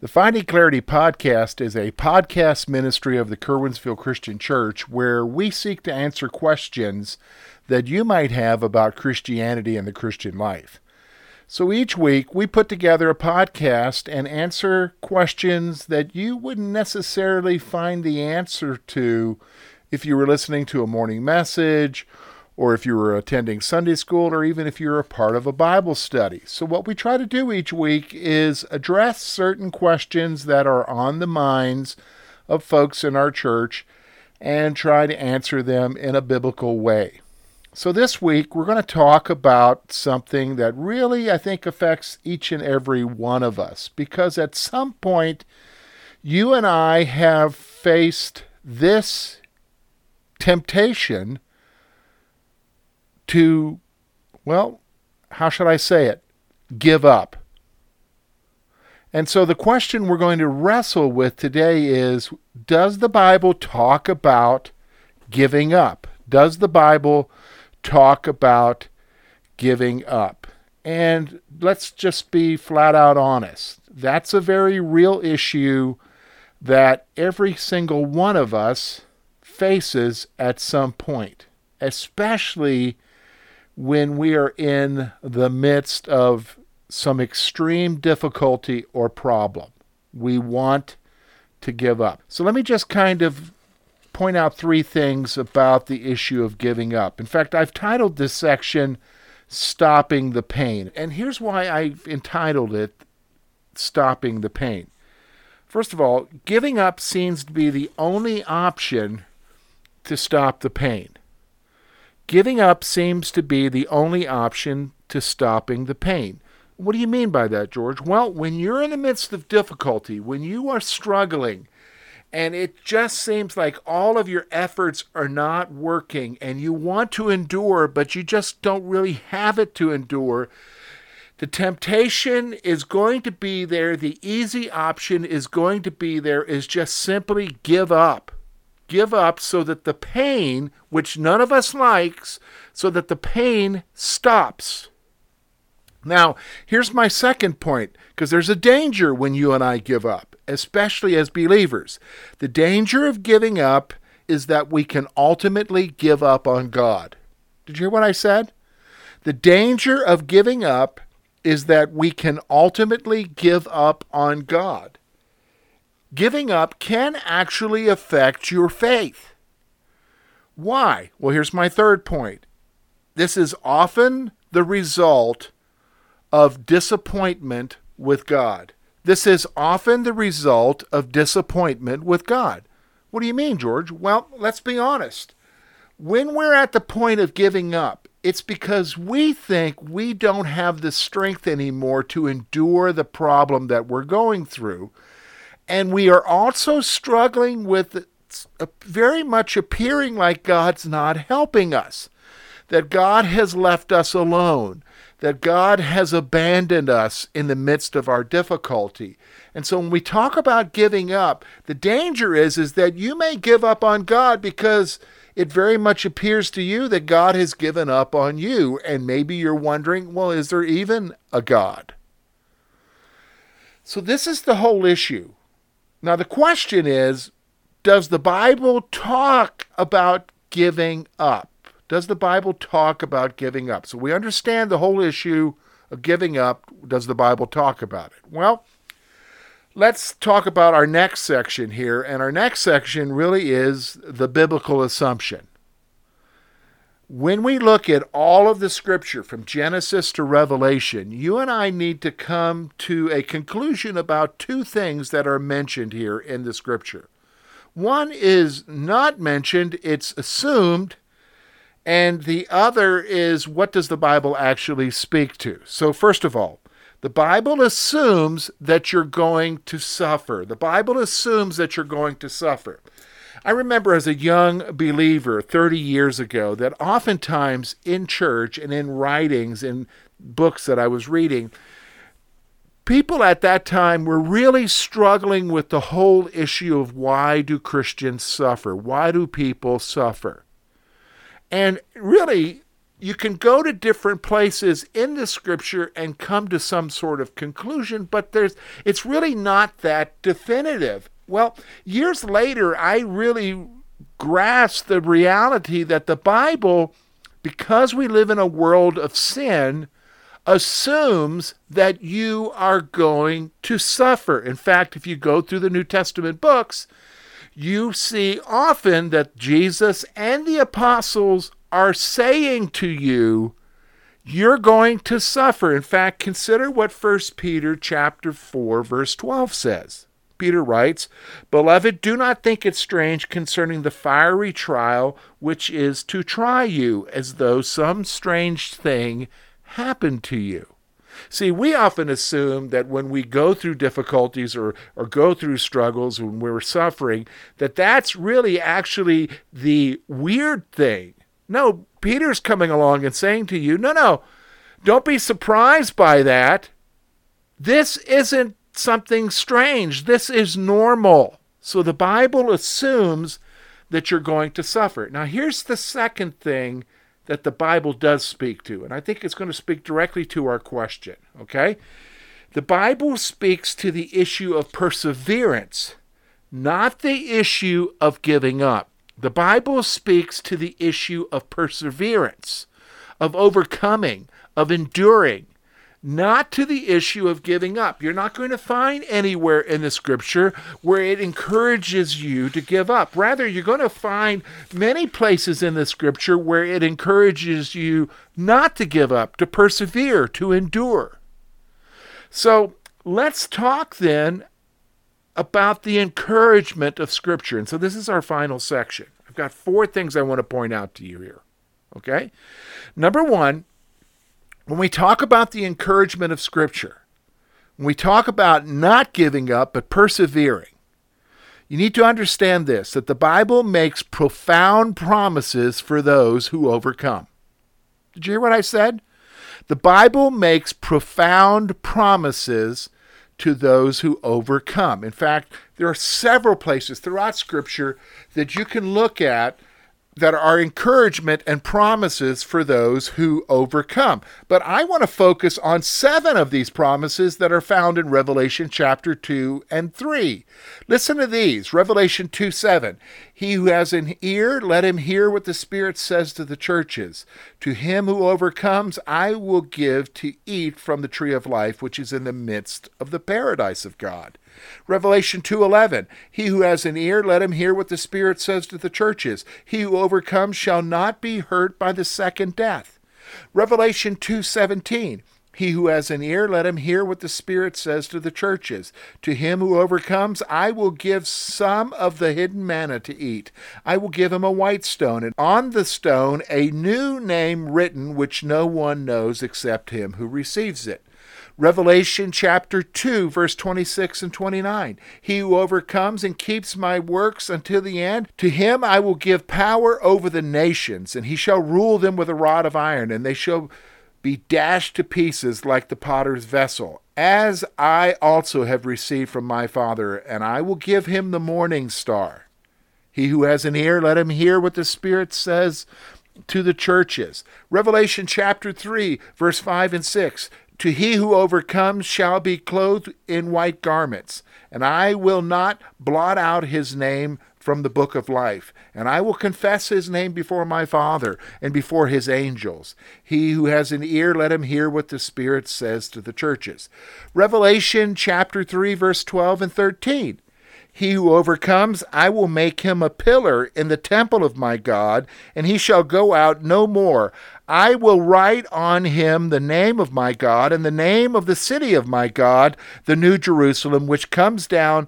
The Finding Clarity podcast is a podcast ministry of the Curwensville Christian Church where we seek to answer questions that you might have about Christianity and the Christian life. So each week we put together a podcast and answer questions that you wouldn't necessarily find the answer to if you were listening to a morning message or if you were attending Sunday school, or even if you're a part of a Bible study. So, what we try to do each week is address certain questions that are on the minds of folks in our church and try to answer them in a biblical way. So, this week we're going to talk about something that really I think affects each and every one of us because at some point you and I have faced this temptation to, well, how should I say it? Give up. And so the question we're going to wrestle with today is Does the Bible talk about giving up? Does the Bible talk about giving up? And let's just be flat out honest. That's a very real issue that every single one of us faces at some point, especially when we are in the midst of some extreme difficulty or problem. We want to give up. So let me just kind of point out three things about the issue of giving up. In fact, I've titled this section Stopping the Pain. And here's why I've entitled it Stopping the Pain. First of all, giving up seems to be the only option to stop the pain. Giving up seems to be the only option to stopping the pain. What do you mean by that, George? Well, when you're in the midst of difficulty, when you are struggling, and it just seems like all of your efforts are not working, and you want to endure, but you just don't really have it to endure, the temptation is going to be there. The easy option is going to be there, is just simply give up give up so that the pain, which none of us likes, so that the pain stops. Now, here's my second point, because there's a danger when you and I give up, especially as believers. The danger of giving up is that we can ultimately give up on God. Did you hear what I said? The danger of giving up is that we can ultimately give up on God giving up can actually affect your faith. Why? Well, here's my third point. This is often the result of disappointment with God. This is often the result of disappointment with God. What do you mean, George? Well, let's be honest. When we're at the point of giving up, it's because we think we don't have the strength anymore to endure the problem that we're going through. And we are also struggling with very much appearing like God's not helping us, that God has left us alone, that God has abandoned us in the midst of our difficulty. And so when we talk about giving up, the danger is is that you may give up on God because it very much appears to you that God has given up on you and maybe you're wondering, well, is there even a God? So this is the whole issue. Now, the question is Does the Bible talk about giving up? Does the Bible talk about giving up? So we understand the whole issue of giving up. Does the Bible talk about it? Well, let's talk about our next section here. And our next section really is the biblical assumption when we look at all of the scripture from Genesis to Revelation, you and I need to come to a conclusion about two things that are mentioned here in the scripture. One is not mentioned, it's assumed, and the other is what does the Bible actually speak to? So, first of all, The Bible assumes that you're going to suffer. The Bible assumes that you're going to suffer. I remember as a young believer 30 years ago that oftentimes in church and in writings, in books that I was reading, people at that time were really struggling with the whole issue of why do Christians suffer? Why do people suffer? And really, you can go to different places in the scripture and come to some sort of conclusion, but there's it's really not that definitive. Well, years later, I really grasped the reality that the Bible, because we live in a world of sin, assumes that you are going to suffer. In fact, if you go through the New Testament books, you see often that Jesus and the apostles are saying to you, you're going to suffer. In fact, consider what 1 Peter chapter 4 verse 12 says. Peter writes, Beloved, do not think it strange concerning the fiery trial which is to try you, as though some strange thing happened to you. See, we often assume that when we go through difficulties or, or go through struggles, when we're suffering, that that's really actually the weird thing no, Peter's coming along and saying to you, no, no, don't be surprised by that. This isn't something strange. This is normal. So the Bible assumes that you're going to suffer. Now, here's the second thing that the Bible does speak to, and I think it's going to speak directly to our question, okay? The Bible speaks to the issue of perseverance, not the issue of giving up. The Bible speaks to the issue of perseverance, of overcoming, of enduring, not to the issue of giving up. You're not going to find anywhere in the scripture where it encourages you to give up. Rather, you're going to find many places in the scripture where it encourages you not to give up, to persevere, to endure. So let's talk then about the encouragement of Scripture. And so this is our final section. I've got four things I want to point out to you here. Okay? Number one, when we talk about the encouragement of Scripture, when we talk about not giving up but persevering, you need to understand this that the Bible makes profound promises for those who overcome. Did you hear what I said? The Bible makes profound promises to those who overcome. In fact, there are several places throughout Scripture that you can look at that are encouragement and promises for those who overcome. But I want to focus on seven of these promises that are found in Revelation chapter 2 and 3. Listen to these Revelation 2 7. He who has an ear, let him hear what the Spirit says to the churches. To him who overcomes, I will give to eat from the tree of life, which is in the midst of the paradise of God. Revelation 2:11 He who has an ear let him hear what the Spirit says to the churches he who overcomes shall not be hurt by the second death Revelation 2:17 he who has an ear, let him hear what the Spirit says to the churches. To him who overcomes, I will give some of the hidden manna to eat. I will give him a white stone, and on the stone a new name written, which no one knows except him who receives it. Revelation chapter 2, verse 26 and 29. He who overcomes and keeps my works until the end, to him I will give power over the nations, and he shall rule them with a rod of iron, and they shall be dashed to pieces like the potter's vessel, as I also have received from my Father, and I will give him the morning star. He who has an ear, let him hear what the Spirit says to the churches. Revelation chapter 3, verse 5 and 6. To he who overcomes shall be clothed in white garments, and I will not blot out his name from the book of life, and I will confess his name before my Father and before his angels. He who has an ear, let him hear what the Spirit says to the churches. Revelation chapter 3, verse 12 and 13. He who overcomes, I will make him a pillar in the temple of my God, and he shall go out no more. I will write on him the name of my God and the name of the city of my God, the New Jerusalem, which comes down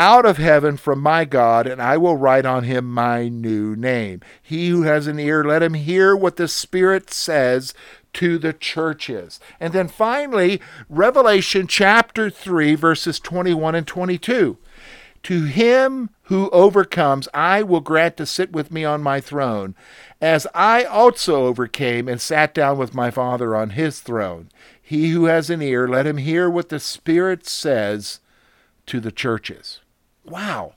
out of heaven from my God, and I will write on him my new name. He who has an ear, let him hear what the Spirit says to the churches. And then finally, Revelation chapter 3, verses 21 and 22. To him who overcomes, I will grant to sit with me on my throne, as I also overcame and sat down with my Father on his throne. He who has an ear, let him hear what the Spirit says to the churches. Wow.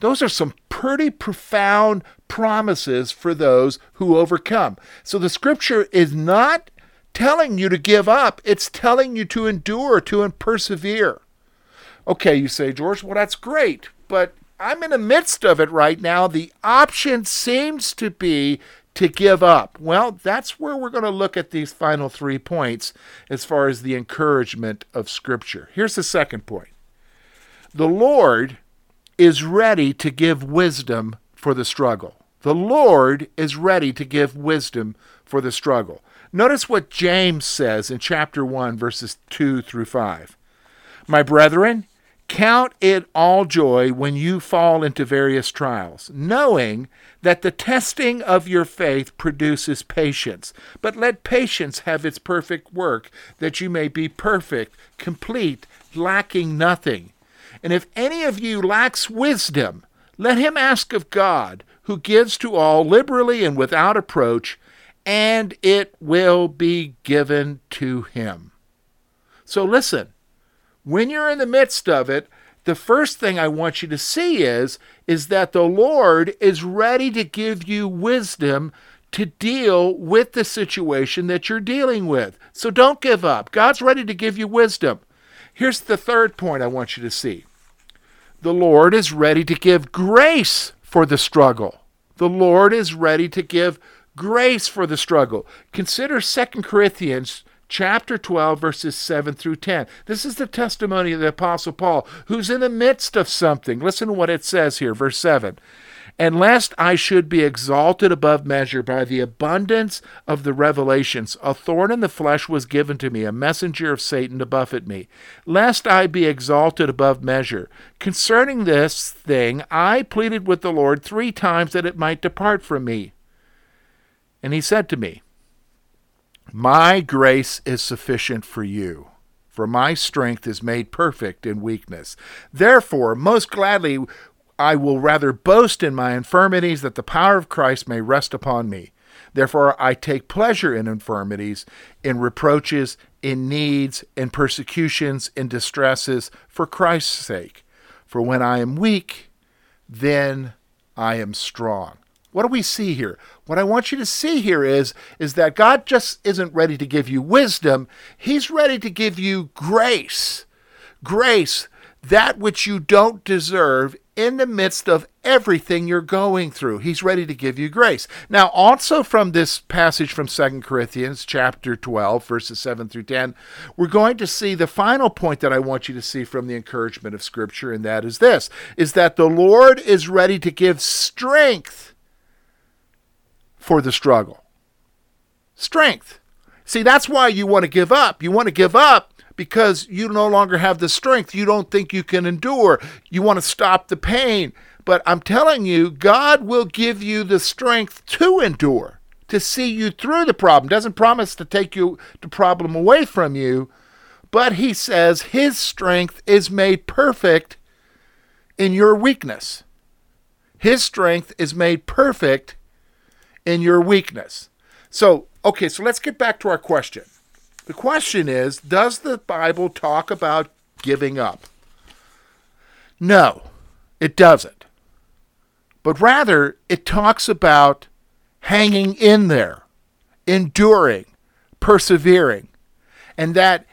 Those are some pretty profound promises for those who overcome. So the scripture is not telling you to give up, it's telling you to endure, to persevere. Okay, you say, George, well, that's great, but I'm in the midst of it right now. The option seems to be to give up. Well, that's where we're going to look at these final three points as far as the encouragement of Scripture. Here's the second point the Lord is ready to give wisdom for the struggle. The Lord is ready to give wisdom for the struggle. Notice what James says in chapter 1, verses 2 through 5. My brethren, count it all joy when you fall into various trials, knowing that the testing of your faith produces patience. But let patience have its perfect work, that you may be perfect, complete, lacking nothing. And if any of you lacks wisdom, let him ask of God, who gives to all liberally and without approach, and it will be given to him. So listen, when you're in the midst of it, the first thing I want you to see is is that the Lord is ready to give you wisdom to deal with the situation that you're dealing with. So don't give up. God's ready to give you wisdom. Here's the third point I want you to see the Lord is ready to give grace for the struggle. The Lord is ready to give grace for the struggle. Consider 2 Corinthians chapter 12 verses 7 through 10. This is the testimony of the apostle Paul who's in the midst of something. Listen to what it says here verse 7 and lest I should be exalted above measure by the abundance of the revelations, a thorn in the flesh was given to me, a messenger of Satan to buffet me, lest I be exalted above measure. Concerning this thing, I pleaded with the Lord three times that it might depart from me. And he said to me, My grace is sufficient for you for my strength is made perfect in weakness. Therefore, most gladly I will rather boast in my infirmities that the power of Christ may rest upon me. Therefore, I take pleasure in infirmities, in reproaches, in needs, in persecutions, in distresses, for Christ's sake. For when I am weak, then I am strong. What do we see here? What I want you to see here is, is that God just isn't ready to give you wisdom, He's ready to give you grace. Grace, that which you don't deserve in the midst of everything you're going through. He's ready to give you grace. Now, also from this passage from Second Corinthians chapter 12, verses 7 through 10, we're going to see the final point that I want you to see from the encouragement of Scripture, and that is this is that the Lord is ready to give strength for the struggle. Strength. See, that's why you want to give up. You want to give up because you no longer have the strength. You don't think you can endure. You want to stop the pain. But I'm telling you, God will give you the strength to endure, to see you through the problem. Doesn't promise to take you the problem away from you, but he says his strength is made perfect in your weakness. His strength is made perfect in your weakness. So, okay, so let's get back to our question. The question is Does the Bible talk about giving up? No, it doesn't. But rather, it talks about hanging in there, enduring, persevering, and that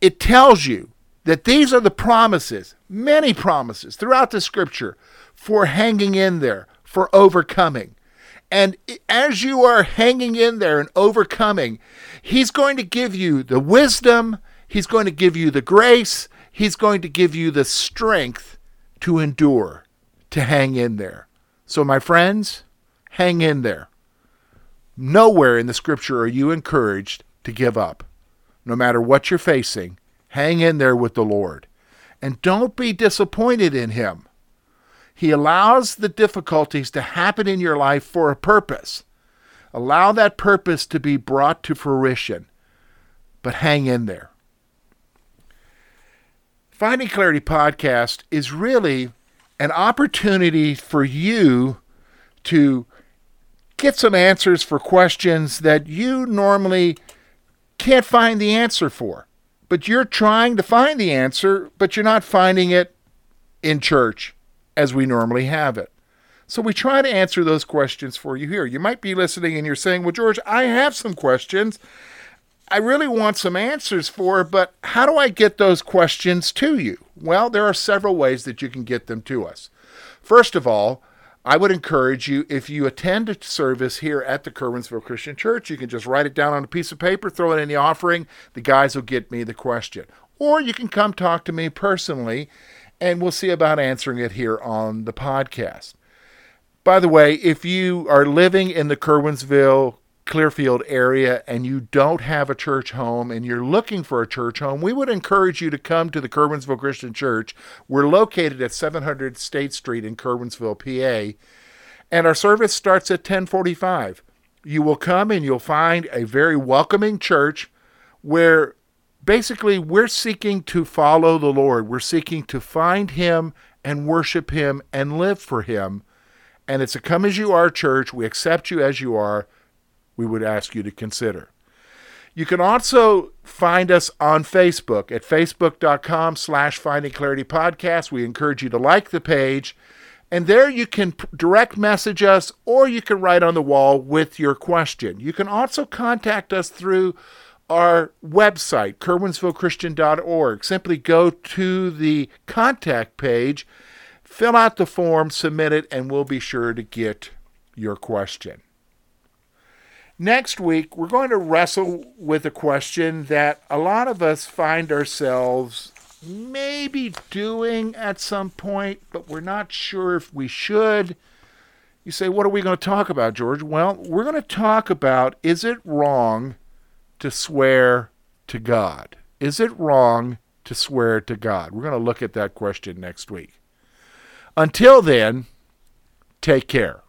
it tells you that these are the promises, many promises throughout the scripture for hanging in there, for overcoming. And as you are hanging in there and overcoming, He's going to give you the wisdom, He's going to give you the grace, He's going to give you the strength to endure, to hang in there. So, my friends, hang in there. Nowhere in the scripture are you encouraged to give up. No matter what you're facing, hang in there with the Lord. And don't be disappointed in Him. He allows the difficulties to happen in your life for a purpose. Allow that purpose to be brought to fruition, but hang in there. Finding Clarity podcast is really an opportunity for you to get some answers for questions that you normally can't find the answer for. But you're trying to find the answer, but you're not finding it in church as we normally have it. So we try to answer those questions for you here. You might be listening and you're saying, Well, George, I have some questions. I really want some answers for, but how do I get those questions to you? Well, there are several ways that you can get them to us. First of all, I would encourage you, if you attend a service here at the Curwensville Christian Church, you can just write it down on a piece of paper, throw it in the offering. The guys will get me the question. Or you can come talk to me personally, and we'll see about answering it here on the podcast. By the way, if you are living in the Curwensville, Clearfield area and you don't have a church home and you're looking for a church home, we would encourage you to come to the Curwensville Christian Church. We're located at 700 State Street in Curwensville, PA, and our service starts at 1045. You will come and you'll find a very welcoming church where basically we're seeking to follow the Lord. We're seeking to find Him and worship Him and live for Him. And it's a come as you are church. We accept you as you are we would ask you to consider. You can also find us on Facebook at facebook.com slash finding clarity podcast. We encourage you to like the page. And there you can direct message us or you can write on the wall with your question. You can also contact us through our website, curwensvillechristian.org. Simply go to the contact page, fill out the form, submit it, and we'll be sure to get your question. Next week, we're going to wrestle with a question that a lot of us find ourselves maybe doing at some point, but we're not sure if we should. You say, What are we going to talk about, George? Well, we're going to talk about is it wrong to swear to God? Is it wrong to swear to God? We're going to look at that question next week. Until then, take care.